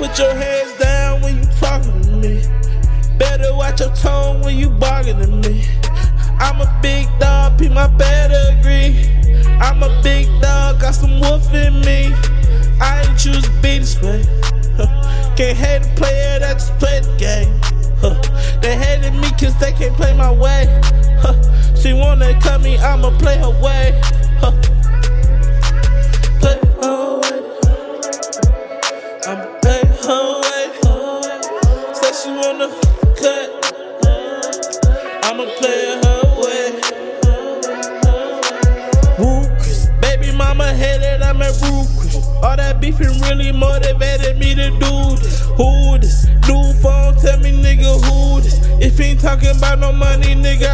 put your hands down when you talking to me. Better watch your tone when you bargaining me. I'm a big dog, be my pedigree. I'm a big dog, got some wolf in me. I ain't choose to be this way. Can't hate a player that just play the game. They hated me cause they can't play my way. She wanna cut me, I'ma play her way. Her way. Say she wanna cut. I'ma play it her way. Ruthless. Baby mama headed, I'm at Ruthless. All that beefing really motivated me to do this. Who this? New phone, tell me nigga who this? If he ain't talking about no money, nigga,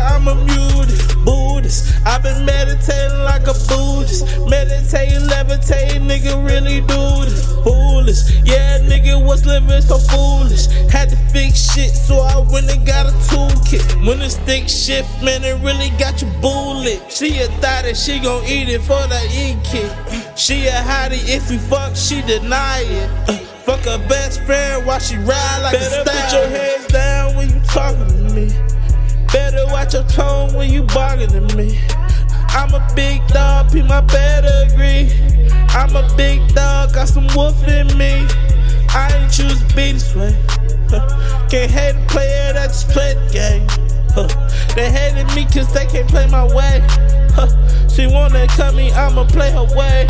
Meditating, levitating, nigga, really do this. Foolish. Yeah, nigga was living so foolish. Had to fix shit, so I went and got a toolkit. When the stick shift, man, it really got you bullet. She a thought that she gon' eat it for the E kit. She a hottie, if we fuck, she deny it. Uh, fuck her best friend while she ride like Better a put your hands down when you talking to me. Better watch your tone when you bargaining to me. I'm a big dog, be my pedigree. I'm a big dog, got some wolf in me. I ain't choose to be this way. Can't hate a player that just play the game. They hated me cause they can't play my way. She wanna cut me, I'ma play her way.